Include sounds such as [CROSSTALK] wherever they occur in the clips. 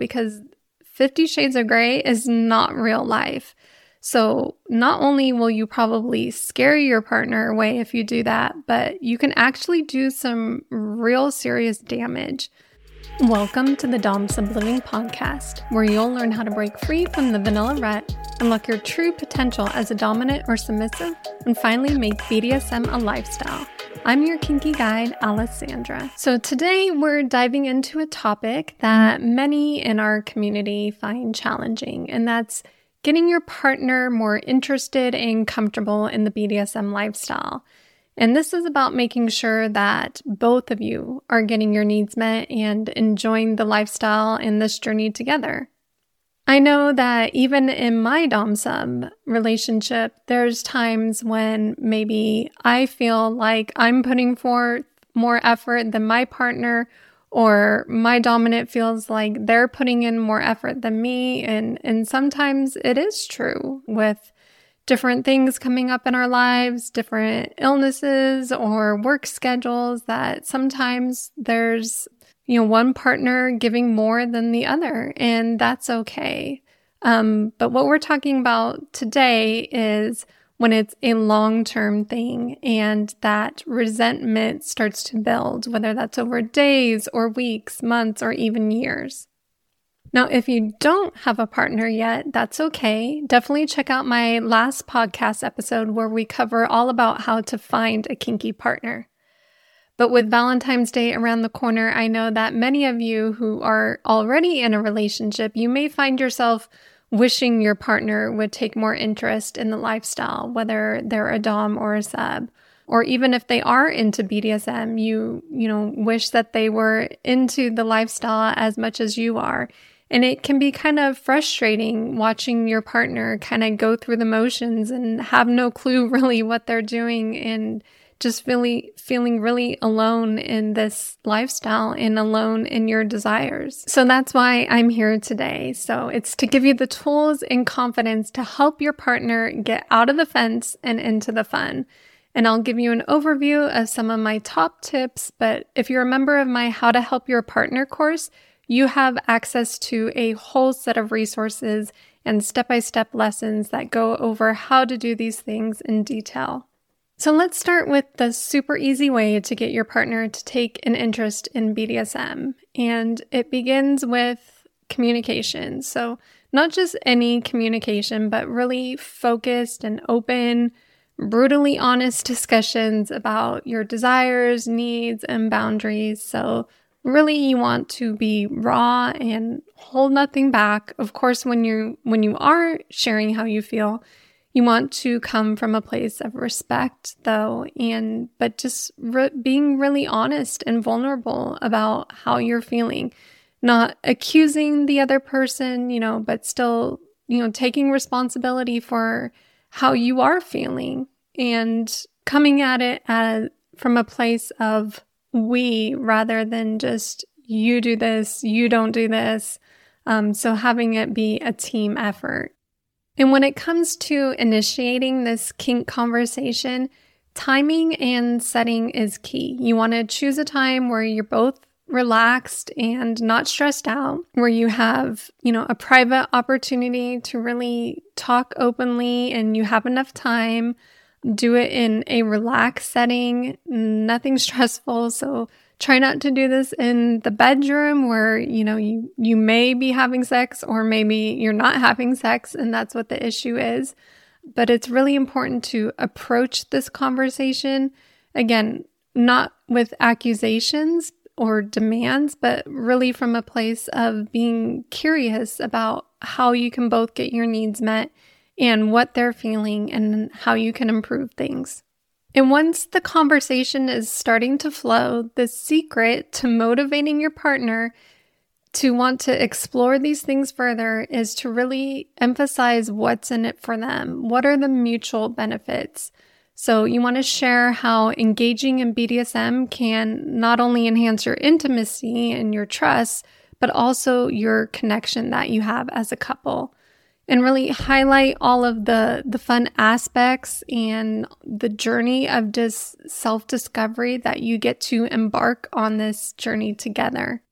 because 50 Shades of Grey is not real life. So, not only will you probably scare your partner away if you do that, but you can actually do some real serious damage. Welcome to the Dom Sub Living podcast, where you'll learn how to break free from the vanilla rut, unlock your true potential as a dominant or submissive, and finally make BDSM a lifestyle. I'm your kinky guide, Alesandra. So today we're diving into a topic that many in our community find challenging, and that's getting your partner more interested and comfortable in the BDSM lifestyle. And this is about making sure that both of you are getting your needs met and enjoying the lifestyle and this journey together. I know that even in my Dom Sub relationship, there's times when maybe I feel like I'm putting forth more effort than my partner, or my dominant feels like they're putting in more effort than me. And, and sometimes it is true with different things coming up in our lives, different illnesses or work schedules that sometimes there's you know, one partner giving more than the other, and that's okay. Um, but what we're talking about today is when it's a long term thing and that resentment starts to build, whether that's over days or weeks, months, or even years. Now, if you don't have a partner yet, that's okay. Definitely check out my last podcast episode where we cover all about how to find a kinky partner. But with Valentine's Day around the corner, I know that many of you who are already in a relationship, you may find yourself wishing your partner would take more interest in the lifestyle, whether they're a Dom or a sub. Or even if they are into BDSM, you, you know, wish that they were into the lifestyle as much as you are. And it can be kind of frustrating watching your partner kind of go through the motions and have no clue [LAUGHS] really what they're doing and just really feeling really alone in this lifestyle and alone in your desires. So that's why I'm here today. So it's to give you the tools and confidence to help your partner get out of the fence and into the fun. And I'll give you an overview of some of my top tips. But if you're a member of my How to Help Your Partner course, you have access to a whole set of resources and step by step lessons that go over how to do these things in detail. So let's start with the super easy way to get your partner to take an interest in BDSM. And it begins with communication. So, not just any communication, but really focused and open, brutally honest discussions about your desires, needs, and boundaries. So, really you want to be raw and hold nothing back. Of course, when you when you are sharing how you feel, you want to come from a place of respect though and but just re- being really honest and vulnerable about how you're feeling. Not accusing the other person you know but still you know taking responsibility for how you are feeling and coming at it as from a place of we rather than just you do this you don't do this. Um, so having it be a team effort and when it comes to initiating this kink conversation, timing and setting is key. You want to choose a time where you're both relaxed and not stressed out, where you have, you know, a private opportunity to really talk openly and you have enough time. Do it in a relaxed setting, nothing [LAUGHS] stressful. So try not to do this in the bedroom where you know you you may be having sex or maybe you're not having sex and that's what the issue is but it's really important to approach this conversation again not with accusations or demands but really from a place of being curious about how you can both get your needs met and what they're feeling and how you can improve things and once the conversation is starting to flow, the secret to motivating your partner to want to explore these things further is to really emphasize what's in it for them. What are the mutual benefits? So, you want to share how engaging in BDSM can not only enhance your intimacy and your trust, but also your connection that you have as a couple and really highlight all of the the fun aspects and the journey of just self-discovery that you get to embark on this journey together.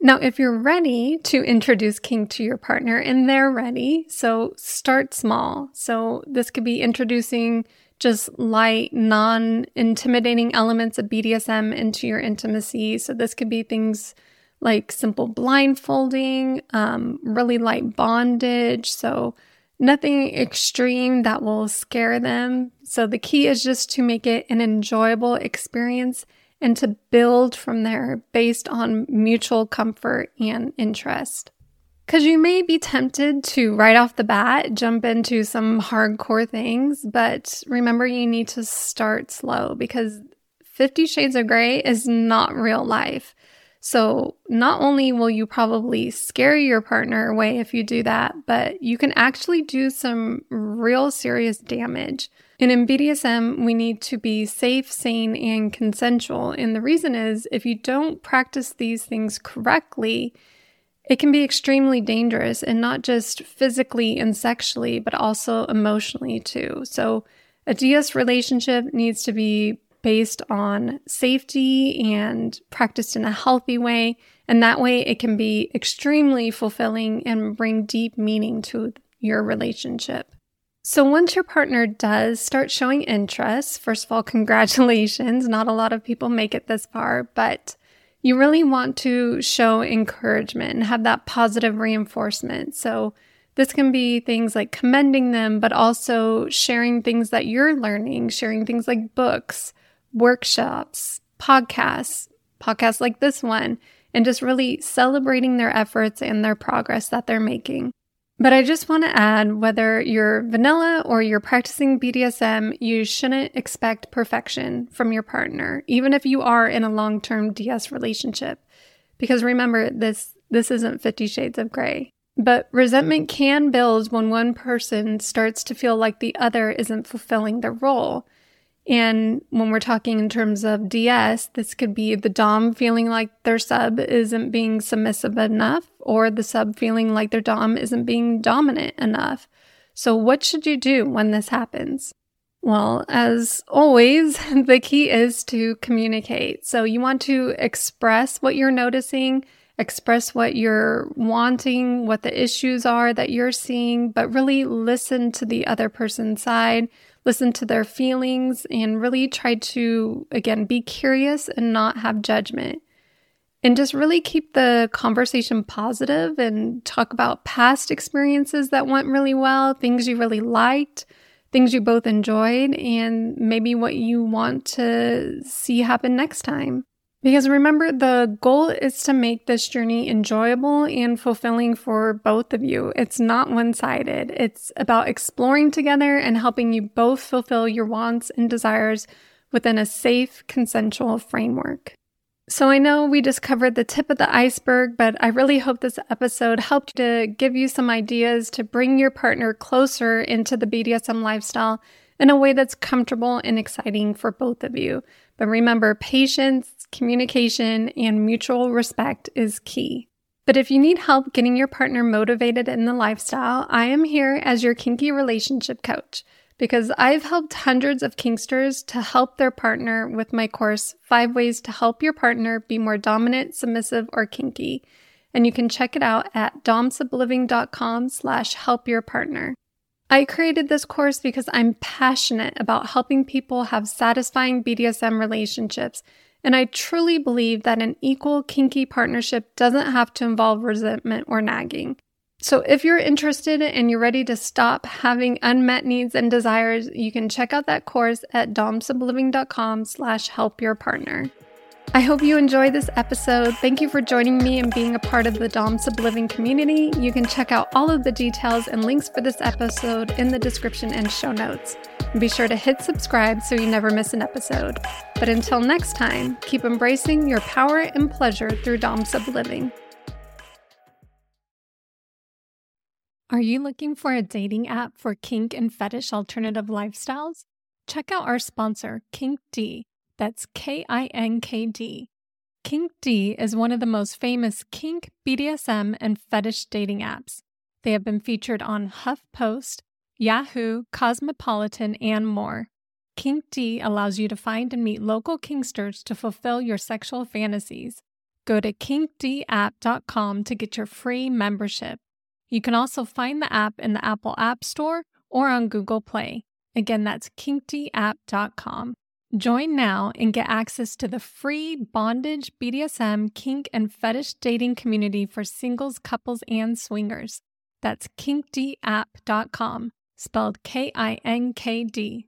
Now, if you're ready to introduce kink to your partner and they're ready, so start small. So this could be introducing just light, non intimidating elements of BDSM into your intimacy. So this could be things like simple blindfolding, um, really light bondage. So nothing extreme that will scare them. So the key is just to make it an enjoyable experience and to build from there based on mutual comfort and interest. Because you may be tempted to, right off the bat, jump into some hardcore things, but remember you need to start slow because Fifty Shades of Grey is not real life. So, not only will you probably scare your partner away if you do that, but you can actually do some real serious damage. And in BDSM, we need to be safe, sane, and consensual. And the reason is if you don't practice these things correctly, it can be extremely dangerous and not just physically and sexually, but also emotionally too. So, a DS relationship needs to be based on safety and practiced in a healthy way. And that way it can be extremely fulfilling and bring deep meaning to your relationship. So, once your partner does start showing interest, first of all, [LAUGHS] congratulations. Not a lot of people make it this far, but you really want to show encouragement and have that positive reinforcement. So, this can be things like commending them, but also sharing things that you're learning, sharing things like books, workshops, podcasts, podcasts like this one, and just really celebrating their efforts and their progress that they're making. But I just want to add whether you're vanilla or you're practicing BDSM, you shouldn't expect perfection from your partner, even if you are in a long term DS relationship. Because remember, this, this isn't 50 Shades of Grey. But resentment can build when one person starts to feel like the other isn't fulfilling their role. And when we're talking in terms of DS, this could be the Dom feeling like their sub isn't being submissive enough, or the sub feeling like their Dom isn't being dominant enough. So, what should you do when this happens? Well, as always, [LAUGHS] the key is to communicate. So, you want to express what you're noticing, express what you're wanting, what the issues are that you're seeing, but really listen to the other person's side listen to their feelings, and really try to, again, be curious and not have judgment. And just really keep the conversation positive and talk about past experiences that went really well, things you really liked, things you both enjoyed, and maybe what you want to see happen next time. Because remember, the goal is to make this journey enjoyable and fulfilling for both of you. It's not one sided. It's about exploring together and helping you both fulfill your wants and desires within a safe, consensual framework. So I know we just covered the tip of the iceberg, but I really hope this episode helped to give you some ideas to bring your partner closer into the BDSM lifestyle in a way that's comfortable and exciting for both of you. But remember, patience, communication, and mutual respect is key. But if you need help getting your partner motivated in the lifestyle, I am here as your kinky relationship coach because I've helped hundreds of kinksters to help their partner with my course, Five Ways to Help Your Partner Be More Dominant, Submissive, or Kinky. And you can check it out at domsubliving.com slash help your partner. I created this course because I'm passionate about helping people have satisfying BDSM relationships and I truly believe that an equal kinky partnership doesn't have to involve resentment or nagging. So if you're interested and you're ready to stop having unmet needs and desires, you can check out that course at domsubliving.com slash help your partner. I hope you enjoyed this episode. Thank you for joining me and being a part of the Dom Sub Living community. You can check out all of the details and links for this episode in the description and show notes. Be sure to hit subscribe so you never miss an episode. But until next time, keep embracing your power and pleasure through Dom Sub Living. Are you looking for a dating app for kink and fetish alternative lifestyles? Check out our sponsor, Kink D that's K I N K D. Kink D is one of the most famous kink, BDSM, and fetish dating apps. They have been featured on HuffPost, Yahoo, Cosmopolitan, and more. Kink D allows you to find and meet local kinksters to fulfill your sexual fantasies. Go to kinkdapp.com to get your free membership. You can also find the app in the Apple App Store or on Google Play. Again, that's kinkdapp.com. Join now and get access to the free bondage, BDSM, kink, and fetish dating community for singles, couples, and swingers. That's kinkdapp.com, spelled K I N K D.